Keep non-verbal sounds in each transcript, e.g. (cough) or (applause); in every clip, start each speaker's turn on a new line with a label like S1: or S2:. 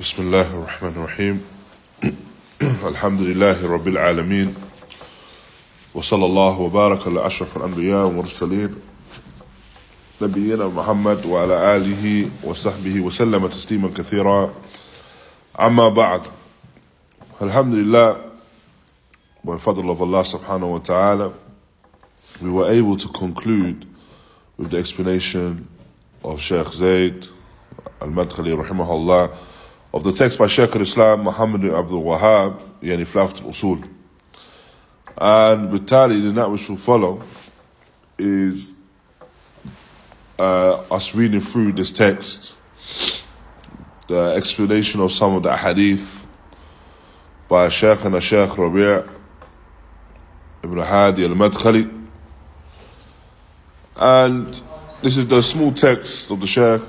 S1: بسم الله الرحمن الرحيم. (clears throat) الحمد لله رب العالمين. وصلى الله وبارك على أشرف الأنبياء والمرسلين نبينا محمد وعلى آله وصحبه وسلم تسليما كثيرا. أما بعد الحمد لله فضل of Allah subhanahu wa ta'ala we were able to conclude with the explanation of Sheikh Zayd al-Madkhali rahimahullah of the text by Sheikh al-Islam Muhammad Abdul Wahab, yani Thalath al-Usul. And بالتالي the that which will follow is uh, us reading through this text, the explanation of some of the hadith by Sheikh and Sheikh Rabi' Ibn Hadi al-Madkhali. And this is the small text of the Sheikh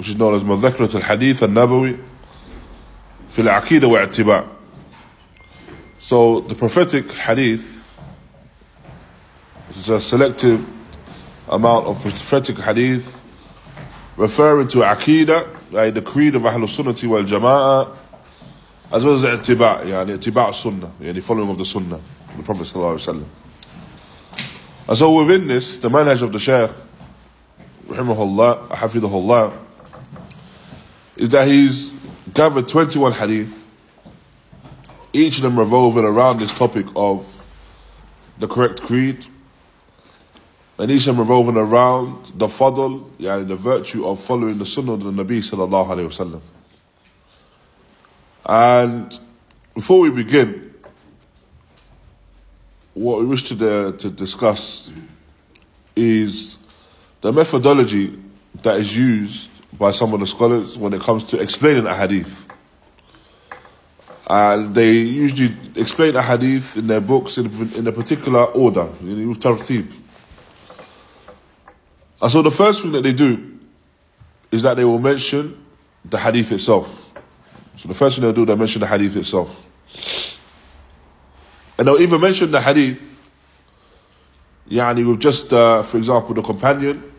S1: which is known as مذكرة الحديث النبوي في العقيدة واعتباع So the prophetic hadith is a selective amount of prophetic hadith referring to Aqidah, like the creed of Ahlul Sunnah wal Jama'ah, as well as اعتباع, يعني اتباع Sunnah, يعني following of the Sunnah, the Prophet sallallahu alaihi wasallam. And so within this, the manhaj of the Shaykh, rahimahullah, hafidahullah, is that he's gathered 21 hadith, each of them revolving around this topic of the correct creed, and each of them revolving around the fadl, yani the virtue of following the sunnah of the Nabi sallallahu alayhi wasallam. And before we begin, what we wish to, uh, to discuss is the methodology that is used by some of the scholars when it comes to explaining a hadith. And they usually explain a hadith in their books in, in a particular order, with tartib. And so the first thing that they do is that they will mention the hadith itself. So the first thing they'll do, they'll mention the hadith itself. And they'll even mention the hadith, yani with just, uh, for example, the companion,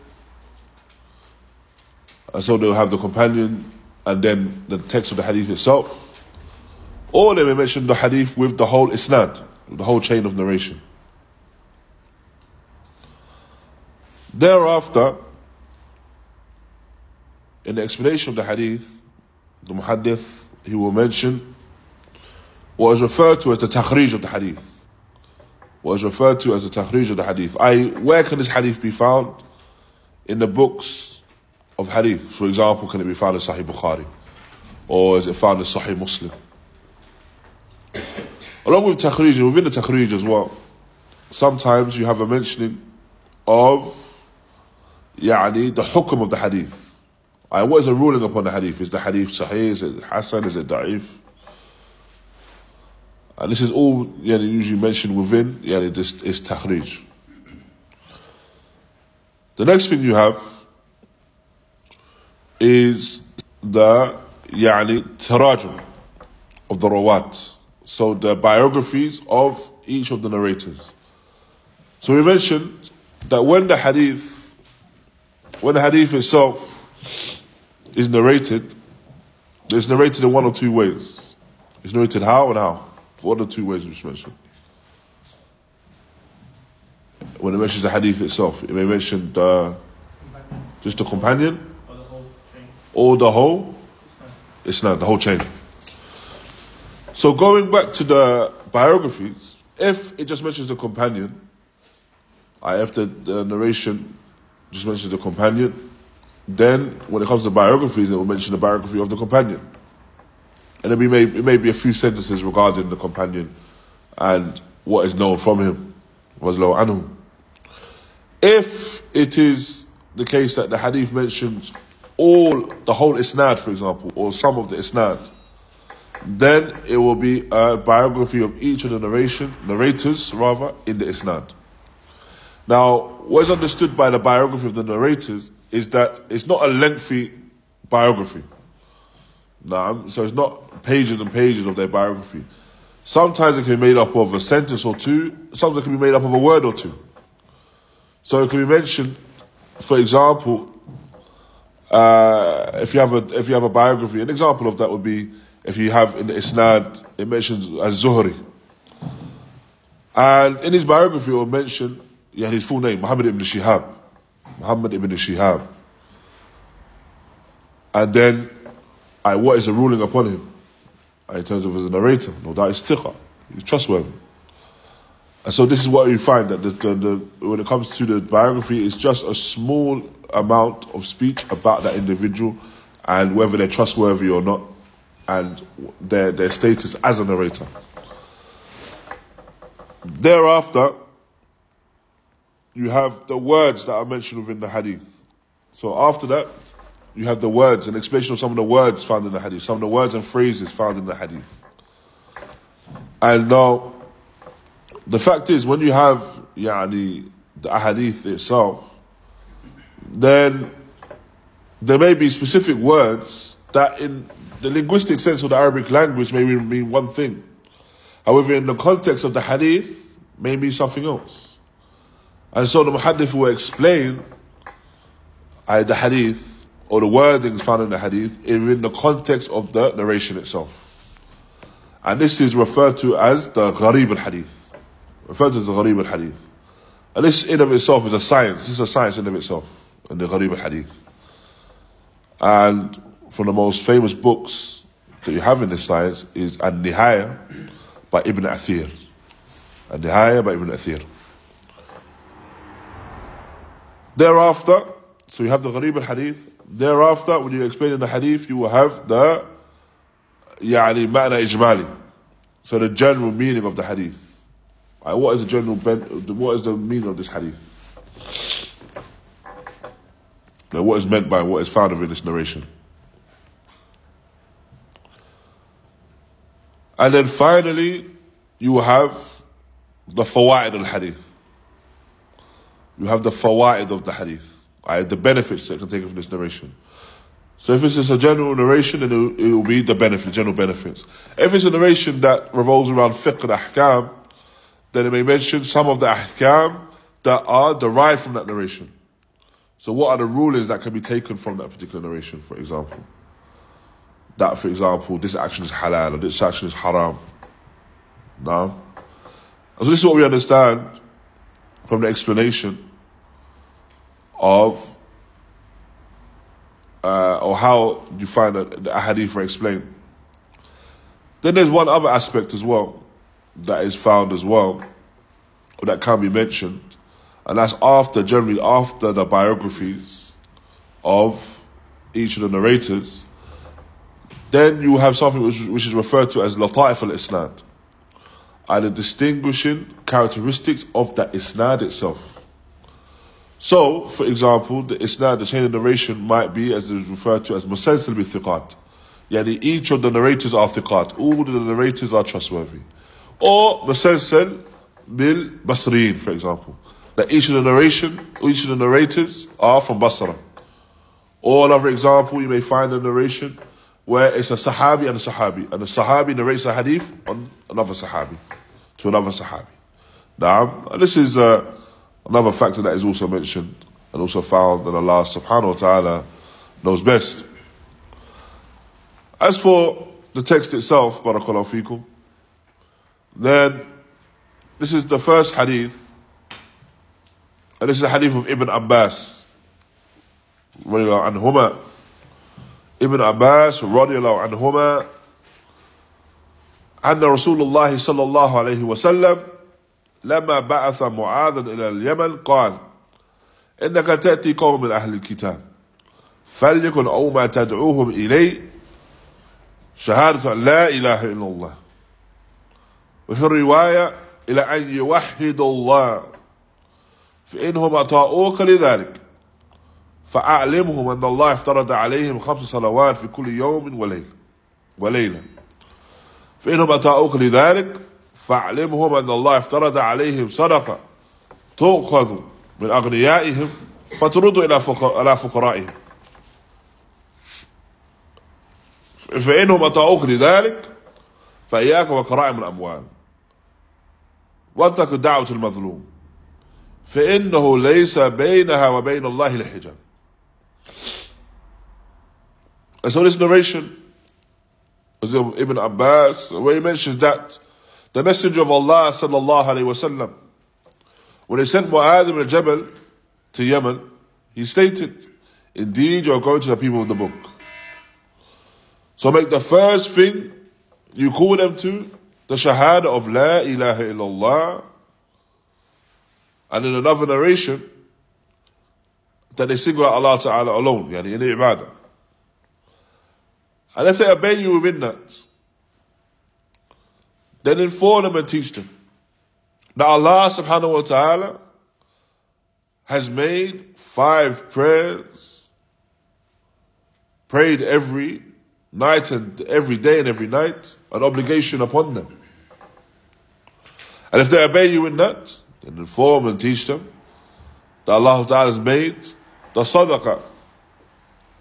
S1: and so they'll have the companion and then the text of the hadith itself. Or they may mention the hadith with the whole isnad, the whole chain of narration. Thereafter, in the explanation of the hadith, the muhaddith, he will mention what is referred to as the takhrij of the hadith. What is referred to as the takhrij of the hadith. I, where can this hadith be found? In the books of hadith. For example, can it be found in Sahih Bukhari? Or is it found in Sahih Muslim? Along with takhrij, within the takhrij as well, sometimes you have a mentioning of يعني, the hukum of the hadith. Uh, what is the ruling upon the hadith? Is the hadith sahih? Is it hasan? Is it da'if? And this is all yani, usually mentioned within yani, this is takhrij. The next thing you have is the يعني tarajum of the rawat. So the biographies of each of the narrators. So we mentioned that when the hadith, when the hadith itself is narrated, it's narrated in one or two ways. It's narrated how and how. What are the two ways we mentioned? When it mentions the hadith itself, it may mention the, just the companion or the whole it's not the whole chain. So going back to the biographies, if it just mentions the companion, I if the, the narration just mentions the companion, then when it comes to biographies, it will mention the biography of the companion. And we may it may be a few sentences regarding the companion and what is known from him. Was low anhu. If it is the case that the hadith mentions all the whole isnad, for example, or some of the isnad, then it will be a biography of each of the narration narrators rather in the isnad. Now, what is understood by the biography of the narrators is that it's not a lengthy biography. Nah, so it's not pages and pages of their biography. Sometimes it can be made up of a sentence or two, sometimes it can be made up of a word or two. So it can be mentioned, for example, uh, if you have a if you have a biography, an example of that would be if you have in the Isnad, it mentions as Zuhri. And in his biography, it will mention yeah, his full name, Muhammad ibn Shihab. Muhammad ibn Shihab. And then, I, what is the ruling upon him? In terms of as a narrator, no doubt he's thiqa, he's trustworthy. And so this is what you find that the, the, the, when it comes to the biography, it's just a small amount of speech about that individual and whether they're trustworthy or not, and their, their status as a narrator. Thereafter, you have the words that are mentioned within the hadith. So after that, you have the words, an explanation of some of the words found in the hadith, some of the words and phrases found in the hadith. And now, the fact is, when you have yani, the hadith itself, then there may be specific words that, in the linguistic sense of the Arabic language, may mean one thing. However, in the context of the hadith, may mean something else. And so the muhaddith will explain uh, the hadith or the wordings found in the hadith in the context of the narration itself. And this is referred to as the gharib al-hadith. Referred to as the gharib al-hadith. And this in of itself is a science. This is a science in of itself In the gharib al-hadith. And from the most famous books that you have in this science is An-Nihaya by Ibn Athir. An-Nihaya by Ibn Athir. Thereafter, so you have the Gharib al-Hadith. Thereafter, when you explain in the Hadith, you will have the يعني معنى إجمالي. So the general meaning of the Hadith. Right, what is the general what is the meaning of this Hadith? What is meant by what is found within this narration? And then finally, you have the fawaid al-Hadith you have the fawaid of the hadith, right? the benefits that can take from this narration. So if it's just a general narration, then it will be the benefit, general benefits. If it's a narration that revolves around fiqh and ahkam, then it may mention some of the ahkam that are derived from that narration. So what are the rulings that can be taken from that particular narration, for example? That, for example, this action is halal or this action is haram. No? So this is what we understand from the explanation of uh, or how you find that the ahadith are explained. Then there's one other aspect as well that is found as well, or that can be mentioned, and that's after, generally after the biographies of each of the narrators. Then you have something which, which is referred to as lata'if al-isnad, are the distinguishing characteristics of that isnad itself. So, for example, the isnad, the chain of narration might be, as is referred to as musalsal bi thiqat. Yani each of the narrators are thiqat. All the narrators are trustworthy. Or musalsal bil basriyin, for example. That each of the narration, each of the narrators are from Basra. Or another example, you may find a narration where it's a Sahabi and a Sahabi, and the Sahabi narrates a hadith on another Sahabi, to another Sahabi. Now, this is uh, another factor that is also mentioned and also found that Allah subhanahu wa ta'ala knows best. As for the text itself, barakallahu fikum, then this is the first hadith, and this is the hadith of Ibn Abbas, anhuma. عباس رضي الله عنهما أن رسول الله صلى الله عليه وسلم لما بعث معاذا إلى اليمن قال إنك تأتي قوم من أهل الكتاب فليكن أو ما تدعوهم إليه شهادة لا إله إلا الله وفي الرواية إلى أن يوحدوا الله فإنهم أطاؤوك لذلك. فأعلمهم أن الله افترض عليهم خمس صلوات في كل يوم وليلة وليلة. فإنهم أطاعوك لذلك. فأعلمهم أن الله افترض عليهم صدقة تؤخذ من أغنيائهم فترد إلى إلى فقرائهم. فإنهم أطاعوك لذلك. فإياك وكرائم الأموال. واتق دعوة المظلوم. فإنه ليس بينها وبين الله الحجاب And so this narration was Ibn Abbas, where he mentions that the Messenger of Allah sallallahu alayhi wasallam, when he sent Mu'adh ibn Jabal to Yemen, he stated, Indeed, you are going to the people of the book. So make the first thing you call them to the Shahada of La ilaha illallah. and in another narration, that they single out Allah Ta'ala alone, yani in ibadah. And if they obey you within that, then inform them and teach them that Allah subhanahu wa ta'ala has made five prayers prayed every night and every day and every night an obligation upon them. And if they obey you in that, then inform and teach them. That Allah Ta'ala has made the sadaqah,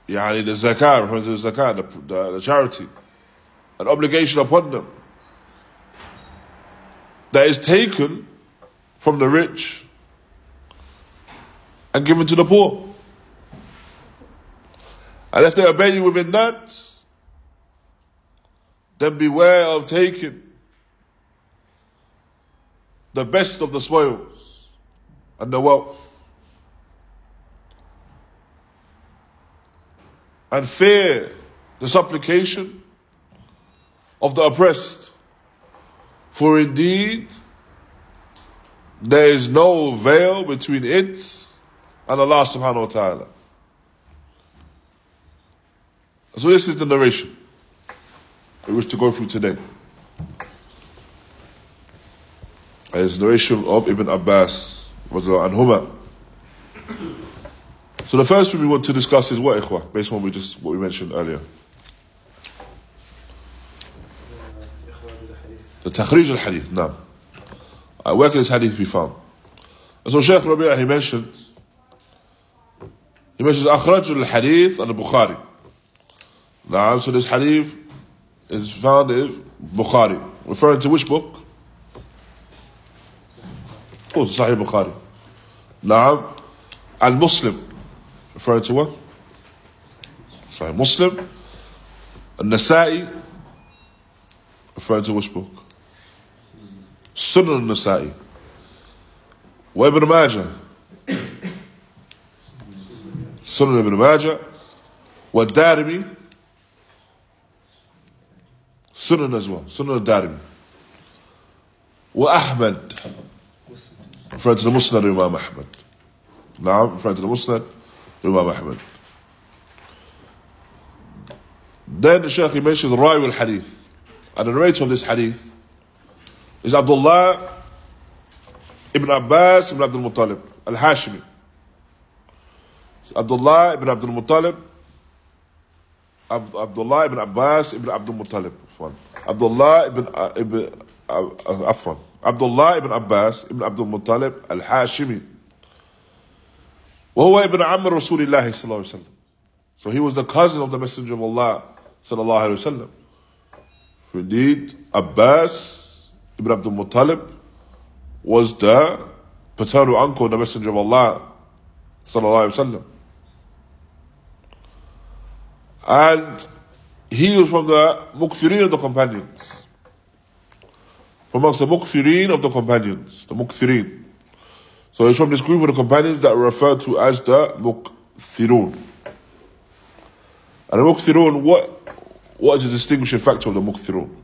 S1: yani the zakah, referring to the zakah, the, the, the charity, an obligation upon them. That is taken from the rich and given to the poor. And if they obey you within that, then beware of taking the best of the spoils and the wealth. And fear the supplication of the oppressed. For indeed, there is no veil between it and Allah subhanahu wa ta'ala. So this is the narration we wish to go through today. and his narration of Ibn Abbas anhuma. So the first thing we want to discuss is what ikhwa, based on we just what we mentioned earlier. The takhrij al hadith, now. Uh, where can this hadith be found? And so Shaykh Rabi'ah, he mentions, he mentions akhraj al hadith and the Bukhari. Now, so this hadith is found in Bukhari, referring to which book? Of course, Sahih Bukhari. Now, and Muslim. Referring to what? Sahih Muslim. And Nasa'i. Referring to which book? Sunan Nasa'i. Wa Ibn Majah. Sunan Ibn Majah. Wa Darimi. Sunan as well. Sunan Darimi. وأحمد the Musnad Imam Ahmad نعم the Musnad Imam Ahmad then the Shaykh he mentions Rawi al-Hadith and the narrator of this hadith is Abdullah ibn Abbas ibn Abdul Muttalib al-Hashimi Abdullah ibn Abdul Muttalib Abdullah ibn Abbas ibn Abdul Muttalib Abdullah ibn ibn عفوا Abdullah ibn Abbas ibn Abdul Muttalib al Hashimi. وهو ابن عم رسول الله صلى الله عليه وسلم. So he was the cousin of the Messenger of Allah صلى الله عليه وسلم. Indeed, Abbas ibn Abdul Muttalib was the paternal uncle of the Messenger of Allah صلى الله عليه وسلم. And he was from the Mukthirin of the companions. Amongst the Mukthirin of the companions, the Mukthirin. So he's from this group of the companions that are referred to as the Mukthirun. And the Mukthirun, what, what is the distinguishing factor of the Mukthirun?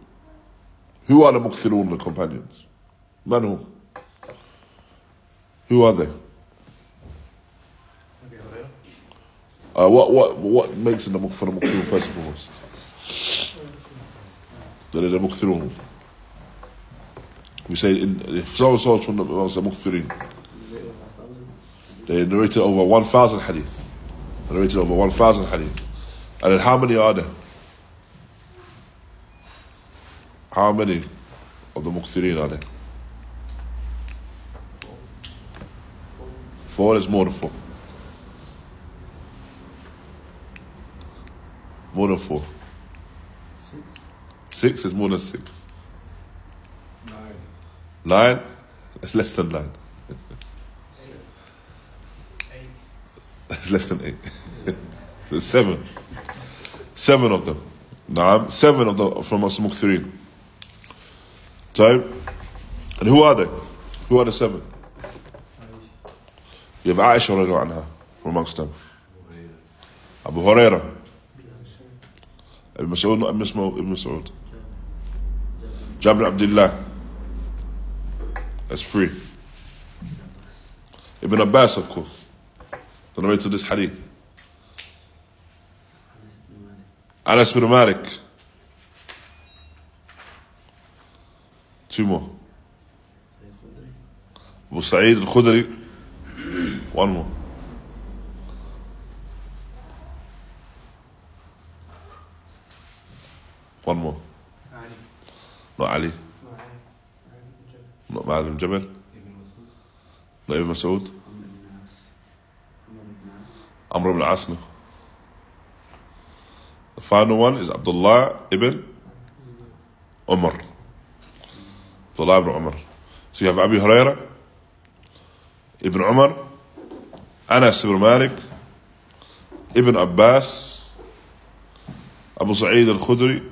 S1: Who are the Mukthirun, the companions? Manu. Who are they? Uh, what what what makes it the mukthirun first and foremost? They're the mukthirun. We say in so so from the, mukthirin. They narrated over one thousand hadith. They narrated over one thousand hadith. And then how many are there? How many of the mukthirin are there? Four is more than four. More than four. Six. Six is more than six. Nine. It's less than nine. eight. It's less than eight. (laughs) It's seven. Seven of them. Naam. Seven of them from us Mukthirin. So, and who are they? Who are the seven? You have Aisha anha from amongst them. Abu Huraira. Ibn Mas'ud. Ibn Mas'ud. Jabir Abdullah. That's three. Ibn Abbas, of course. The narrator of this hadith. Anas bin Malik. Two more. Abu Sa'id al-Khudri. One more. One more. Ali. Not Ma'ad Not Ibn Mas'ud. Amr ibn As. no. The final one is Abdullah ibn Umar. Abdullah ibn Umar. So you have Abu Huraira, Ibn Umar, Anas ibn Malik, Ibn Abbas, Abu Sa'id al-Khudri,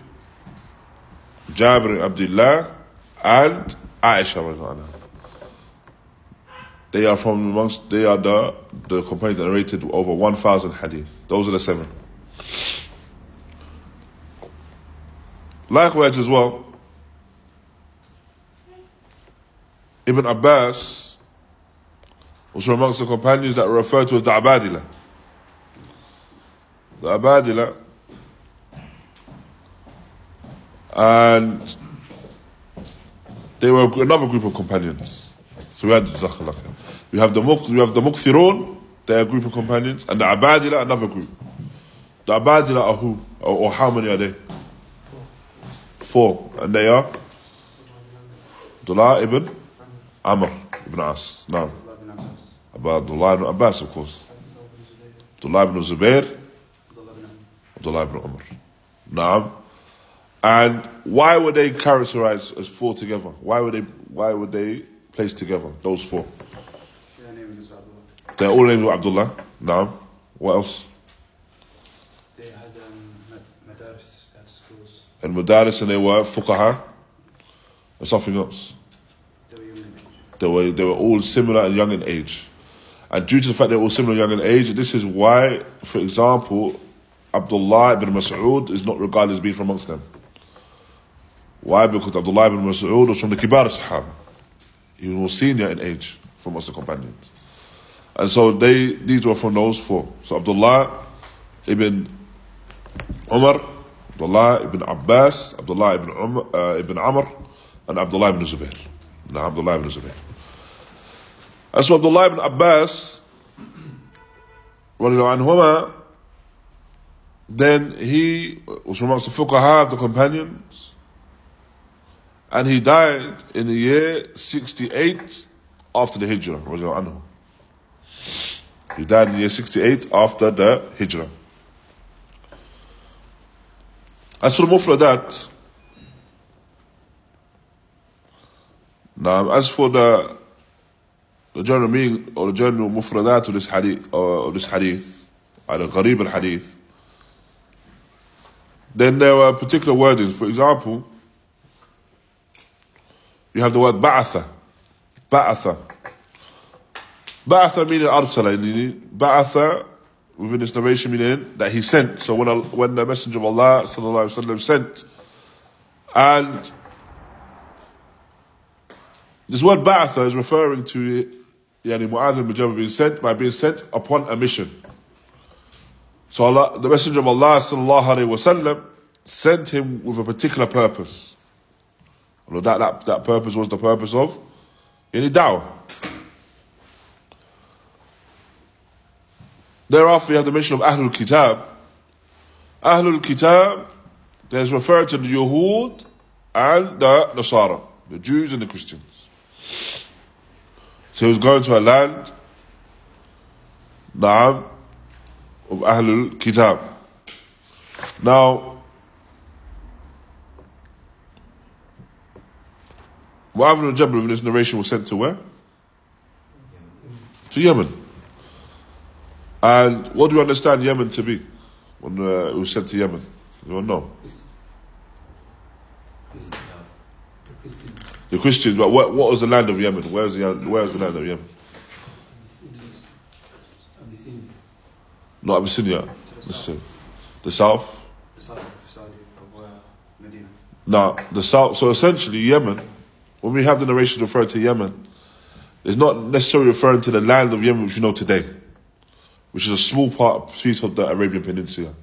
S1: Jabir ibn Abdullah, and Aisha. They are from amongst, they are the, the companions that narrated over 1,000 hadith. Those are the seven. Likewise as well, Ibn Abbas was amongst the companions that were referred to as the Abadila. The Abadila. And they were another group of companions. So we had Zakhallah. We have the Muk, we have the Mukthirun, they are a group of companions, and the Abadila, another group. The Abadila are who? Or, or how many are they? Four. And they are Abdullah ibn Amr ibn As. Now, Abdullah ibn Abbas, of course. Abdullah ibn Zubair, Abdullah ibn Umar. Naam. And why were they characterized as four together? Why were they why were they placed together, those four? They're all named Abdullah. Naam. What else?
S2: They had um, madaris, at schools.
S1: And Madaris and they were Fuqaha or something else.
S2: They were young in age.
S1: They were, they were all similar and young in age. And due to the fact they're all similar and young in age, this is why, for example, Abdullah ibn Mas'ud is not regarded as being from amongst them. Why? Because Abdullah ibn Mas'ud was from the Kibar Sahaba. He was senior in age from amongst the companions. And so they these were from those four. So Abdullah ibn Umar, Abdullah ibn Abbas, Abdullah ibn, Umar, uh, ibn Amr, and Abdullah ibn Zubair. No, Abdullah ibn Zubair. As for Abdullah ibn Abbas, anhuma, then he was amongst the fuqaha of the companions, and he died in the year 68 after the Hijrah, anhu. He died in the year 68 after the Hijrah. As for the Mufradat, now as for the the general meaning or the general Mufradat of this hadith, or of this hadith, al Gharib al Hadith, then there were particular wordings. For example, you have the word Ba'atha. Ba'atha. Ba'atha meaning arsala, Ba'atha within this narration meaning that he sent. So when when the Messenger of Allah wasallam sent, and this word Ba'atha is referring to Yani Mu'adh ibn Jabal being sent by being sent upon a mission. So Allah, the Messenger of Allah wasallam sent him with a particular purpose. Although that, that, that purpose was the purpose of yani da'wah. Thereafter, you have the mention of Ahlul Kitab. Ahlul Kitab, is referred to the Yahud and the Nasara, the Jews and the Christians. So he was going to a land, Na'am, of Ahlul Kitab. Now, Mu'adh ibn Jabal in this narration was sent to where? To Yemen. And what do you understand Yemen to be? when uh, it was sent to Yemen? You don't know. The Christians, but what, what was the land of Yemen? Where was the, where was the land of Yemen?
S2: Abyssinia.
S1: Not Abyssinia.
S2: The south.
S1: The south?
S2: The south of Saudi, Medina.
S1: No, the south. So essentially, Yemen, when we have the narration referring to Yemen, it's not necessarily referring to the land of Yemen which we know today, which is a small part, piece of the Arabian Peninsula.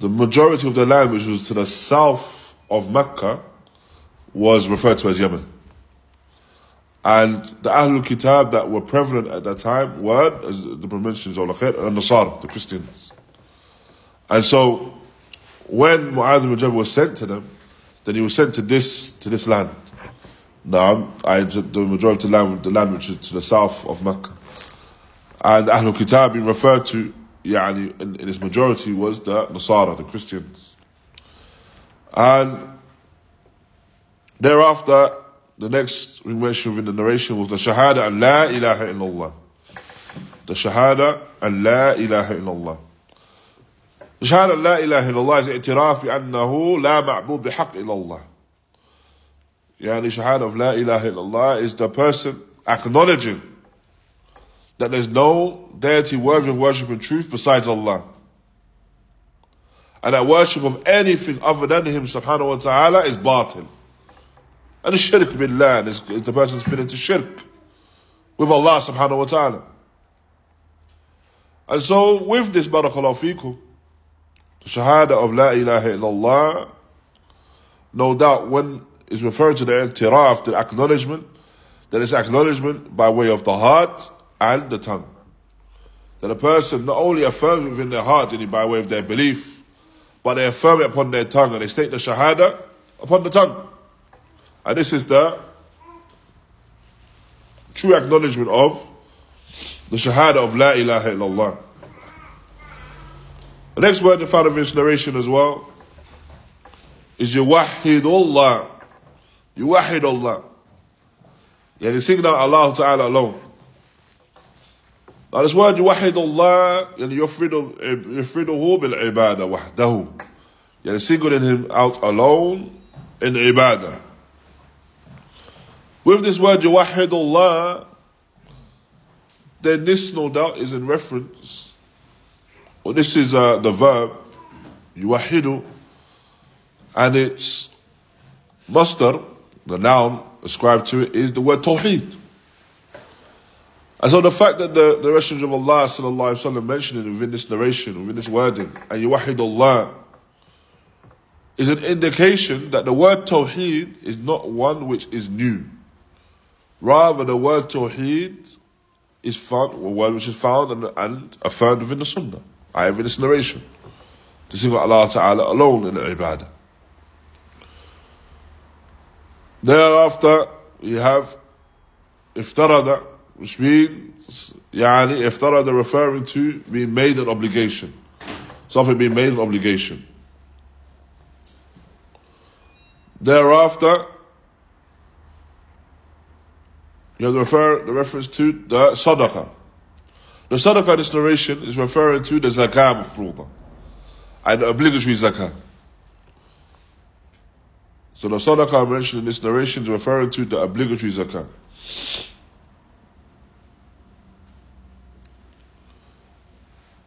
S1: The majority of the land which was to the south of Mecca was referred to as Yemen. And the Ahlul Kitab that were prevalent at that time were, as the mentions of and Nasara, the Christians. And so, when Mu'adh ibn Jabal was sent to them, then he was sent to this to this land. Now, I the majority of the land, the land which is to the south of Mecca. And Ahlul Kitab being referred to, يعني, in, in its majority was the Nasara, the Christians. And thereafter, the next we mentioned in the narration was the Shahada and La ilaha illallah. The Shahada and La ilaha illallah. شهادة لا إله إلا الله is اعتراف بأنه لا معبود بحق إلا الله. Yani shahada of La ilaha illallah is the person acknowledging that there's no deity worthy of worship and truth besides Allah. And that worship of anything other than Him subhanahu wa ta'ala is batil. And the shirk billah is, is the person's fit to shirk with Allah subhanahu wa ta'ala. And so with this barakallahu fikum, the shahada of La ilaha illallah, no doubt when it's referred to the intiraf, the acknowledgement, that is acknowledgement by way of the heart and the tongue. That a person not only affirms within their heart and by way of their belief, but they affirm it upon their tongue and they state the Shahada upon the tongue. And this is the true acknowledgement of the Shahada of La ilaha illallah. The next word in found of this narration as well is Yuwahidullah. Yuwahidullah. Yani sing out Allah Ta'ala alone. Now this word Yuwahidullah, yani yufridu, yufriduhu bil ibadah wahdahu. Yani singling him out alone in ibadah. With this word Yuwahidullah, then this no doubt is in reference well, this is uh, the verb, yuwahidu, and its masdar, the noun ascribed to it, is the word tawheed. And so the fact that the, the Messenger of Allah sallallahu alaihi wasallam mentioned it within this narration, within this wording, and yuwahid Allah, is an indication that the word tawheed is not one which is new. Rather, the word tawheed is found, a word which is found and, and affirmed within the Sunnah. I have in this narration. To sing Allah Ta'ala alone in the ibadah. Thereafter, you have iftarada, which means, yani, iftarada referring to being made an obligation. Something being made an obligation. Thereafter, you have the, refer, the reference to the sadaqah. The sadaqah in this narration is referring to the zakah mafruḍa and the obligatory zakah. So the sadaqah mentioned in this narration is referring to the obligatory zakah.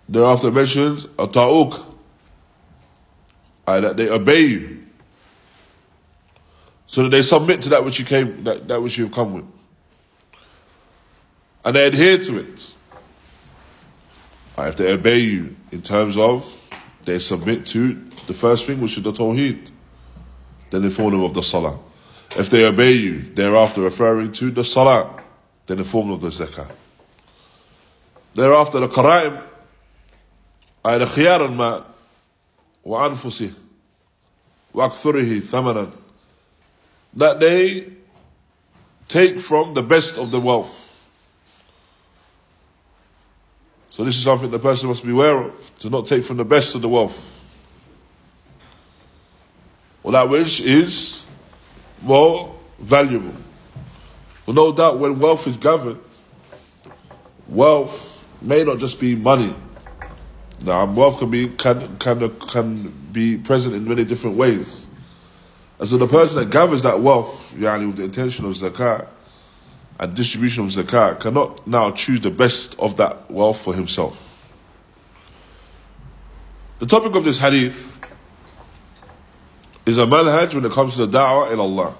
S1: Thereafter mentions a ta'uk, that they obey you. So that they submit to that which you came, that, that which you have come with. And they adhere to it. Uh, if they obey you in terms of they submit to the first thing, which is the Tawheed, then inform them of the Salah. If they obey you, thereafter referring to the Salah, then inform them of the Zakah. Thereafter the Qara'im, أي خيار المال وأنفسه وأكثره ثمنا that they take from the best of the wealth So this is something the person must be aware of, to not take from the best of the wealth. Well, that which is more valuable. Well, no doubt when wealth is governed, wealth may not just be money. Now, wealth can be can can can be present in many different ways. And so the person that gathers that wealth, yani with the intention of zakat and distribution of zakat, cannot now choose the best of that wealth for himself. The topic of this hadith is a manhaj when it comes to the da'wah in Allah.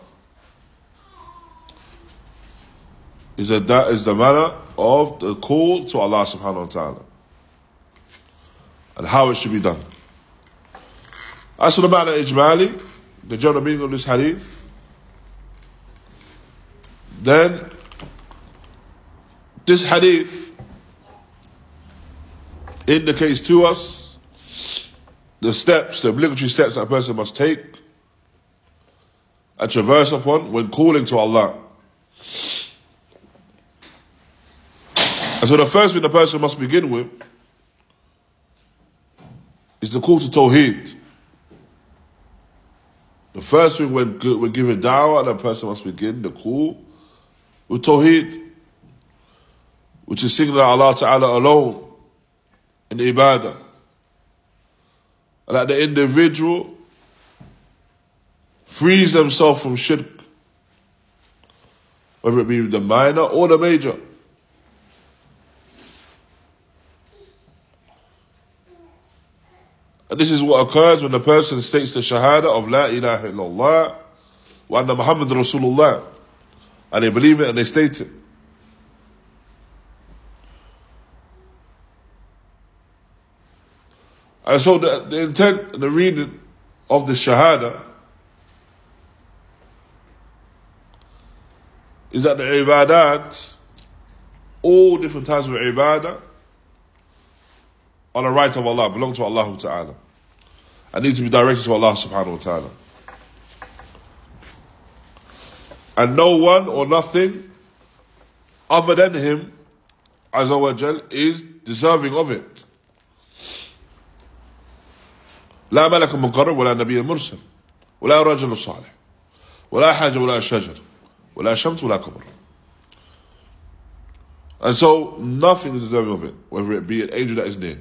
S1: Is that is the manner of the call to Allah subhanahu wa ta'ala and how it should be done. As for the matter ijmali, the general meaning of this hadith, then this hadith indicates to us the steps, the obligatory steps that a person must take and traverse upon when calling to Allah. And so the first thing the person must begin with is the call to Tawheed. The first thing when we're giving da'wah, the person must begin the call with Tawheed, which is singing Allah Ta'ala alone in ibadah. That the individual frees themselves from shirk, whether it be the minor or the major. And this is what occurs when the person states the Shahada of La ilaha illallah wa anna Muhammad Rasulullah. And they believe it and they state it. And so the, the intent, the reading of the Shahada is that the ibadat, all different types of ibadah, on the right of Allah, belong to Allah Ta'ala. And need to be directed to Allah subhanahu wa ta'ala. And no one or nothing other than Him, Azza wa Jal, is deserving of it. لا ملك مقرب ولا نبي مرسل ولا رجل صالح ولا حاجة ولا شجر ولا شمس ولا قمر And so nothing is deserving of it, whether it be an angel that is near,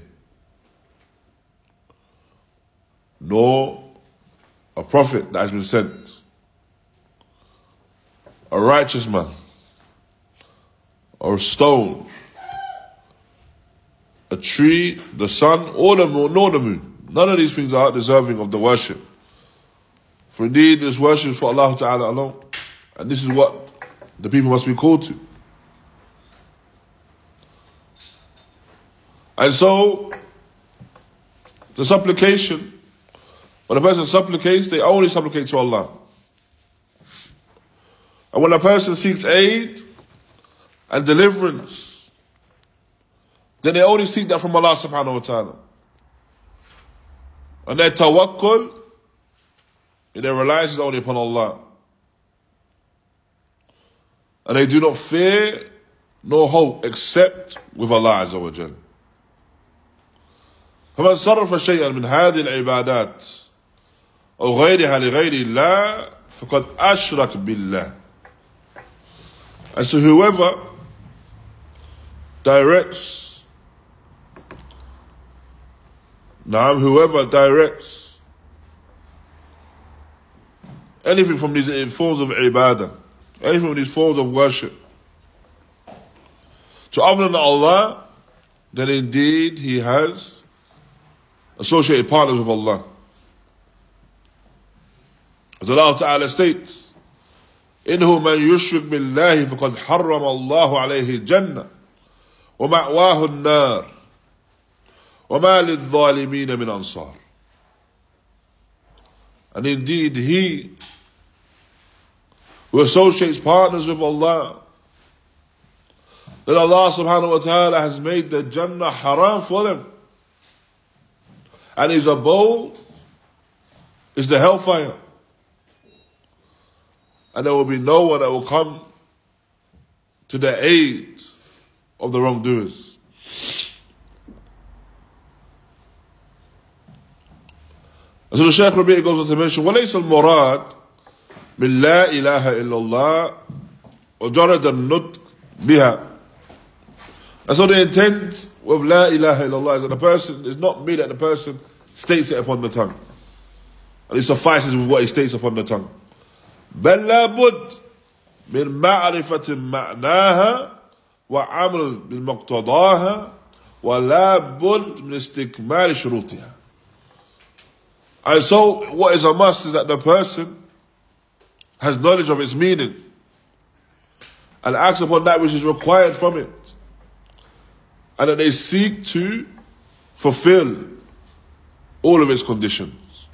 S1: nor a prophet that has been sent, a righteous man, or a stone, a tree, the sun, or the moon, nor the moon. None of these things are deserving of the worship. For indeed, this worship is for Allah Ta'ala alone. And this is what the people must be called to. And so, the supplication when a person supplicates, they only supplicate to Allah. And when a person seeks aid and deliverance, then they only seek that from Allah subhanahu wa ta'ala. And their tawakkul, their reliance is only upon Allah. And they do not fear nor hope except with Allah Azza wa Jal. فمن صرف شيئا من هذه العبادات أو غيرها لغير الله فقد أشرك بالله And so whoever directs now whoever directs anything from these forms of ibadah, anything from these forms of worship to other than Allah, then indeed he has associated partners with Allah. As Allah Ta'ala states, إنه من يشرك بالله فقد حرم الله عليه الجنة ومأواه النار وما للظالمين من أنصار And indeed he who associates partners with Allah that Allah subhanahu wa ta'ala has made the Jannah haram for them and his abode is the hellfire and there will be no one that will come to the aid of the wrongdoers. And so the Shaykh Rabi' goes on to mention, وليس المراد من لا إله إلا الله وجرد النطق بها And so the intent of La ilaha illallah is that the person is not merely that the person states it upon the tongue. And it suffices with what he states upon the tongue. بل لابد من معرفة معناها وعمل بمقتضاها ولا بد من استكمال شروطها. And so what is a must is that the person has knowledge of its meaning and acts upon that which is required from it. And that they seek to fulfill all of its conditions.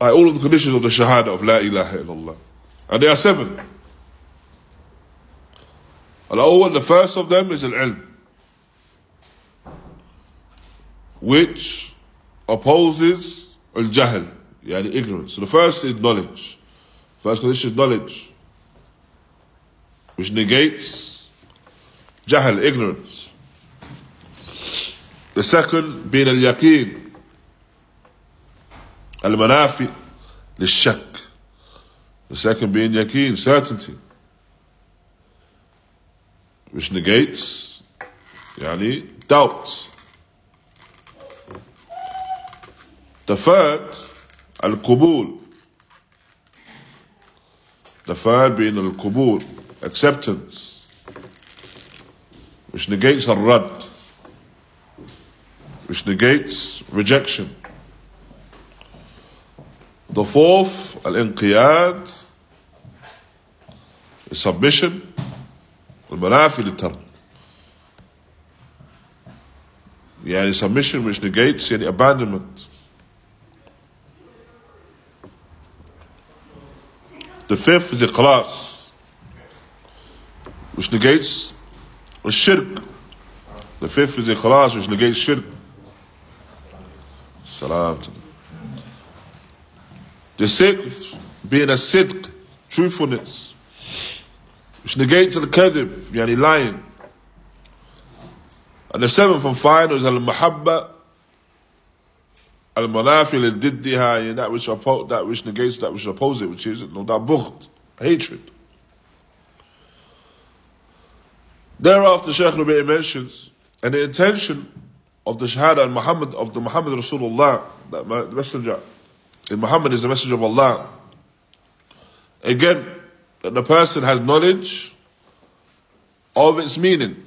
S1: All of the conditions of the Shahada of La ilaha illallah. And there are seven. Al the first of them is Al Ilm, which opposes al-jahl, yani ignorance. So the first is knowledge. First condition is knowledge, which negates jahl, ignorance. The second being al-yaqeen, al-manafi, lil-shak. The second being yaqeen, certainty, which negates, yani, doubt. The third القبول the third being القبول acceptance which negates الرد which negates rejection The fourth, الانقياد submission والمنافي للترك يعني submission which negates يعني abandonment The fifth is ikhlas, which negates shirk. The fifth is ikhlas, which negates shirk. Salam. The sixth being a sidq, truthfulness, which negates al kadhib, yani lying. And the seventh and final is al mahabba, al-mahabba, al-manafi al-diddiha, that which oppo- that which negates that which opposes it, which is no doubt bughd, hatred. Thereafter, Shaykh Rabi' mentions, and the intention of the Shahada and Muhammad of the Muhammad Rasulullah, that messenger, if Muhammad is the messenger of Allah, again, that the person has knowledge of its meaning,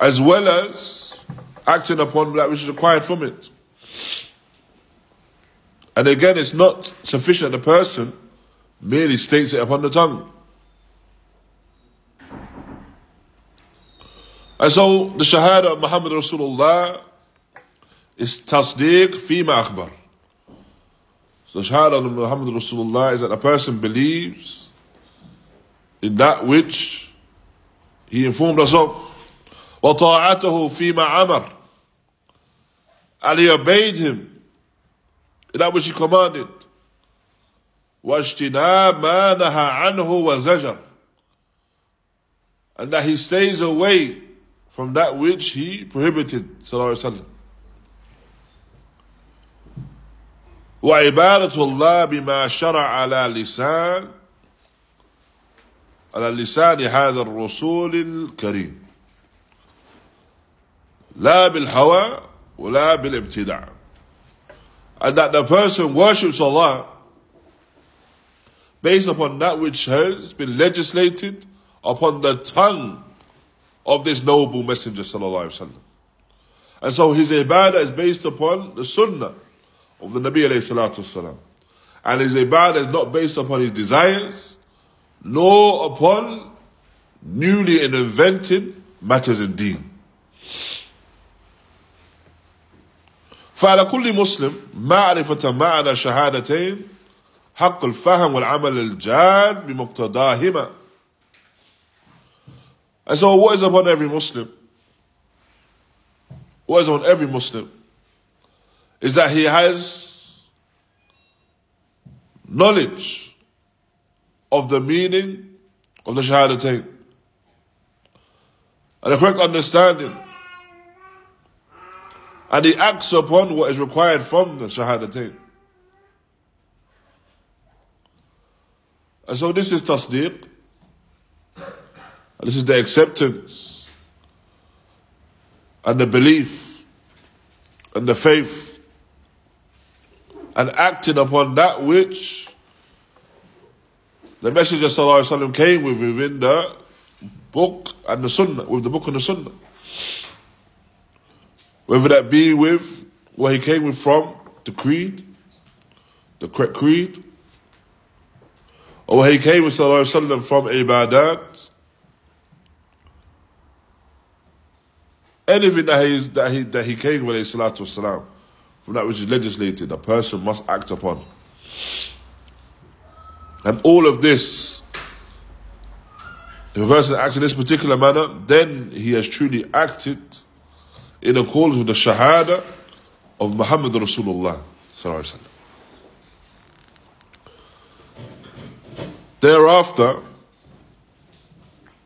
S1: as well as acting upon that which is required from it. And again, it's not sufficient that the person merely states it upon the tongue. And so the Shahada of Muhammad Rasulullah is tasdeeq fima akhbar. So shahada of Muhammad Rasulullah is that a person believes in that which he informed us of. وطاعته فيما أمر and he obeyed him in that which he commanded and that he stays away from that which he prohibited sallallahu alaihi wasallam وعبادة الله بما شرع على لسان على لسان هذا الرسول الكريم لا بالهوى ولا بالابتداع and that the person worships Allah based upon that which has been legislated upon the tongue of this noble messenger sallallahu alaihi wasallam and so his ibadah is based upon the sunnah of the Nabi alayhi salatu wasalam. And his ibadah is not based upon his desires, nor upon newly invented matters in deen. فعلى كل مسلم معرفة معنى شهادتين حق الفهم والعمل الجاد بمقتضاهما And so what is upon every Muslim? What is on every Muslim? is that he has knowledge of the meaning of the Shahadatain and a correct understanding. and he acts upon what is required from the Shahadatain. And so this is tasdeeq. This is the acceptance and the belief and the faith and acting upon that which the Messenger ﷺ came with within the book and the Sunnah, with the book and the Sunnah. Whether that be with where he came from, the creed, the correct creed, or where he came with Sallallahu Alaihi Wasallam from Ibadat, anything that he, that he, that he came with Salatu Wasallam, from that which is legislated, a person must act upon. And all of this, if a person acts in this particular manner, then he has truly acted in accordance with the Shahada of Muhammad Rasulullah. Thereafter,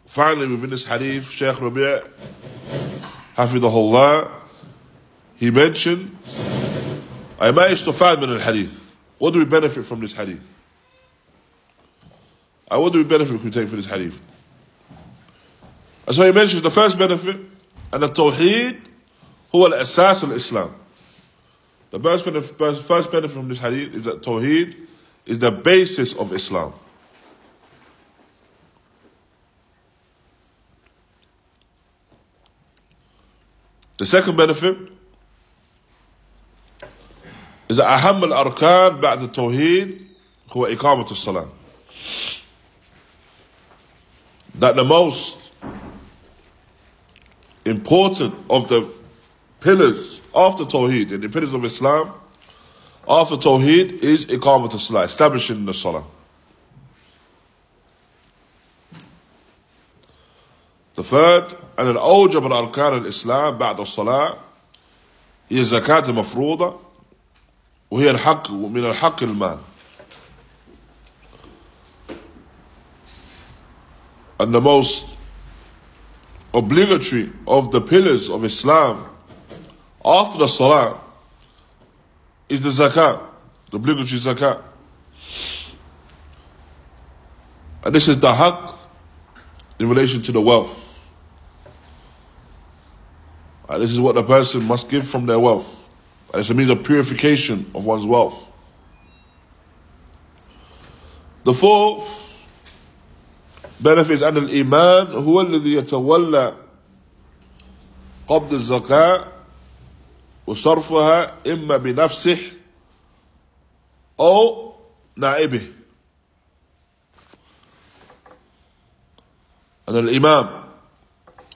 S1: finally within this hadith, Shaykh Rabi' Hafidahullah, he mentioned, I ما يستفاد من الحديث. What do we benefit from this hadith? Uh, what do we benefit we take from this hadith? And so he mentions the first benefit, and the tawheed هو الأساس الإسلام. The first benefit, first benefit from this hadith is that Tawheed is the basis of Islam. The second benefit is that أهم الأركان بعد التوحيد هو إقامة الصلاة. That the most important of the pillars after Tawheed, and the pillars of Islam, after Tawheed is Iqamat al-Salah, establishing the Salah. The third, and an أوجب الأركان الإسلام بعد الصلاة هي الزكاة المفروضة وهي الحق من الحق المال. And the most obligatory of the pillars of Islam after the salah is the zakat, the obligatory zakat. And this is the haqq in relation to the wealth. And this is what the person must give from their wealth. And it's a means of purification of one's wealth. The fourth benefit and al imam هو الذي يتولى قبض الزكاة وصرفها إما بنفسه أو نائبه And the Imam,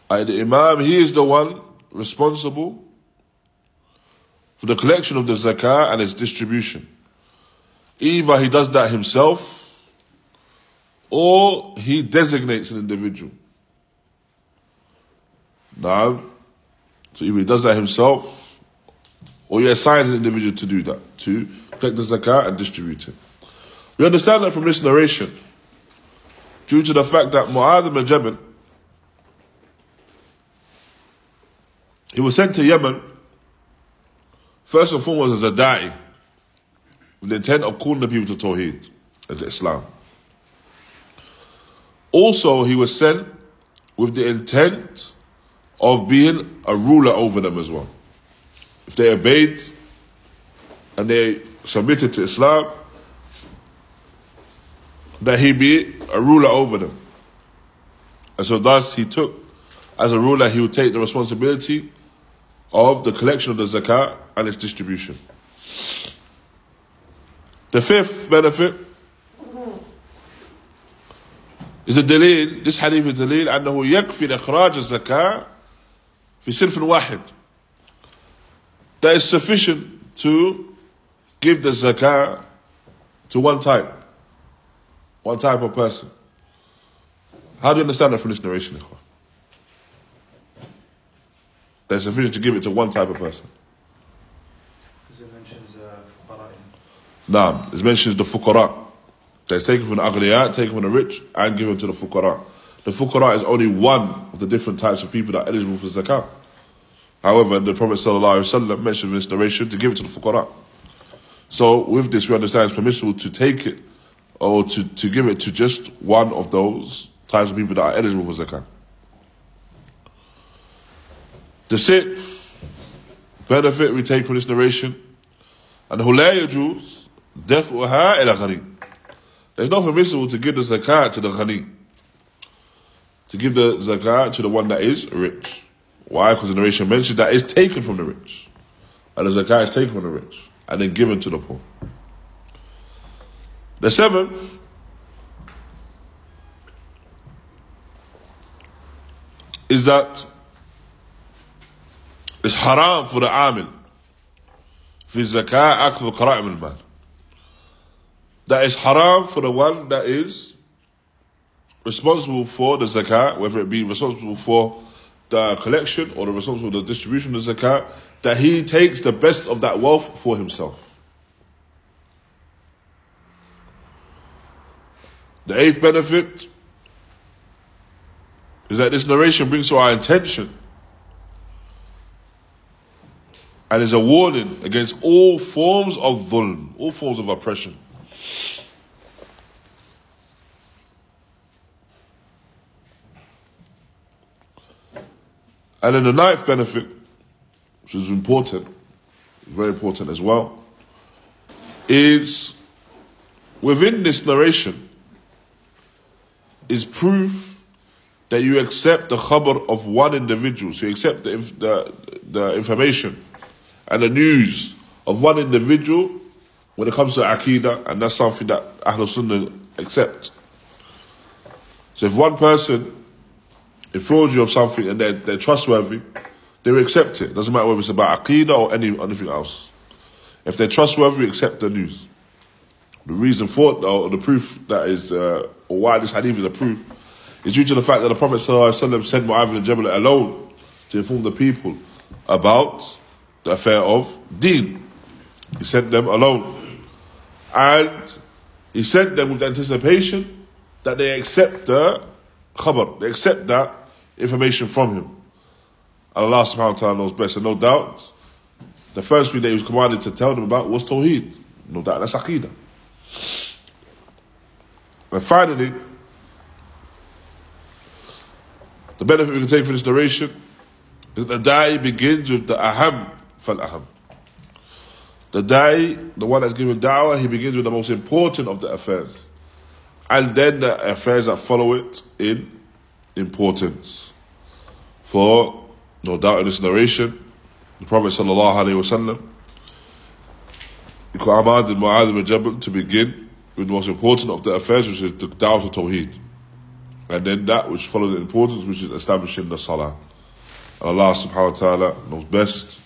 S1: the Imam, he is the one responsible for the collection of the zakah and its distribution. Either he does that himself or he designates an individual. Now, so either he does that himself or you assign an individual to do that, to collect the zakat and distribute it. We understand that from this narration, due to the fact that Mu'adh ibn Jabal, he was sent to Yemen, first and foremost as a da'i, with the intent of calling the people to Tawheed, and to Islam. Also, he was sent with the intent of being a ruler over them as well if they obeyed and they submitted to Islam, that he be a ruler over them. And so thus he took, as a ruler, he would take the responsibility of the collection of the zakat and its distribution. The fifth benefit is a dalil, this hadith is dalil أنه يكفي إخراج الزكاة في صنف واحد that is sufficient to give the zakah to one type, one type of person. How do you understand that from this narration? That's sufficient to give it to one type of person.
S2: Because it mentions uh,
S1: Nah, it mentions the fuqara. That's taken from the aghniya, taken from the rich, and given to the fuqara. The fuqara is only one of the different types of people that are eligible for zakah. However, the Prophet ﷺ mentioned in this narration to give it to the fuqara. So with this, we understand it's permissible to take it or to, to give it to just one of those types of people that are eligible for zakah. The sixth benefit we take from this narration, and لا يجوز دفعها إلى غني. There's no permissible to give the zakat to the ghani. To give the zakat to the one that is rich. Why? Because the narration mentioned that it's taken from the rich. And the zakat is taken from the rich and then given to the poor. The seventh is that it's haram for the amil في الزكاة أكثر كرائم المال that is haram for the one that is responsible for the zakat, whether it be responsible for the collection or the responsible for the distribution of the zakat, that he takes the best of that wealth for himself. The eighth benefit is that this narration brings to our intention and is a warning against all forms of dhulm, all forms of oppression. And then the ninth benefit, which is important, very important as well, is within this narration is proof that you accept the khabar of one individual. So you accept the, the, the information and the news of one individual when it comes to Aqidah, and that's something that Ahlul Sunnah accept. So if one person informs you of something and they're, they're trustworthy, they will accept it. Doesn't matter whether it's about Aqidah or any anything else. If they're trustworthy, accept the news. The reason for it, or the proof that is, uh, or why this hadith is a proof, is due to the fact that the Prophet ﷺ sent Mu'adh bin Jabal alone to inform the people about the affair of deen. He sent them alone. And he sent them with anticipation that they accept the khabar, they accept that information from him. And Allah subhanahu wa ta'ala knows best. And no doubt, the first thing that he was commanded to tell them about was Tawheed. No doubt, that's Aqidah. And finally, the benefit we can take from this narration is that the da'i begins with the aham fal aham. The da'i, the one that's given da'wah, he begins with the most important of the affairs. And then the affairs that follow it in importance. For, no doubt in this narration, the Prophet sallallahu alaihi wasallam commanded Mu'adh bin Jabal to begin with the most important of the affairs, which is the da'wah Tawheed. And then that which follows the importance, which is establishing the Salah. And Allah subhanahu wa ta'ala knows best.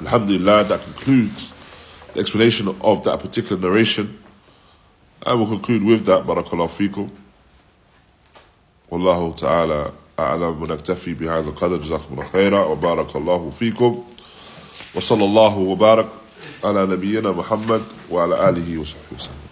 S1: Alhamdulillah, that concludes the explanation of that particular narration. I will conclude with that. Barakallahu fikum. والله تعالى أعلم ونكتفي بهذا القدر. جزاكم الله خيرا وبارك الله فيكم وصلى الله وبارك على نبينا محمد وعلى آله وصحبه وسلم.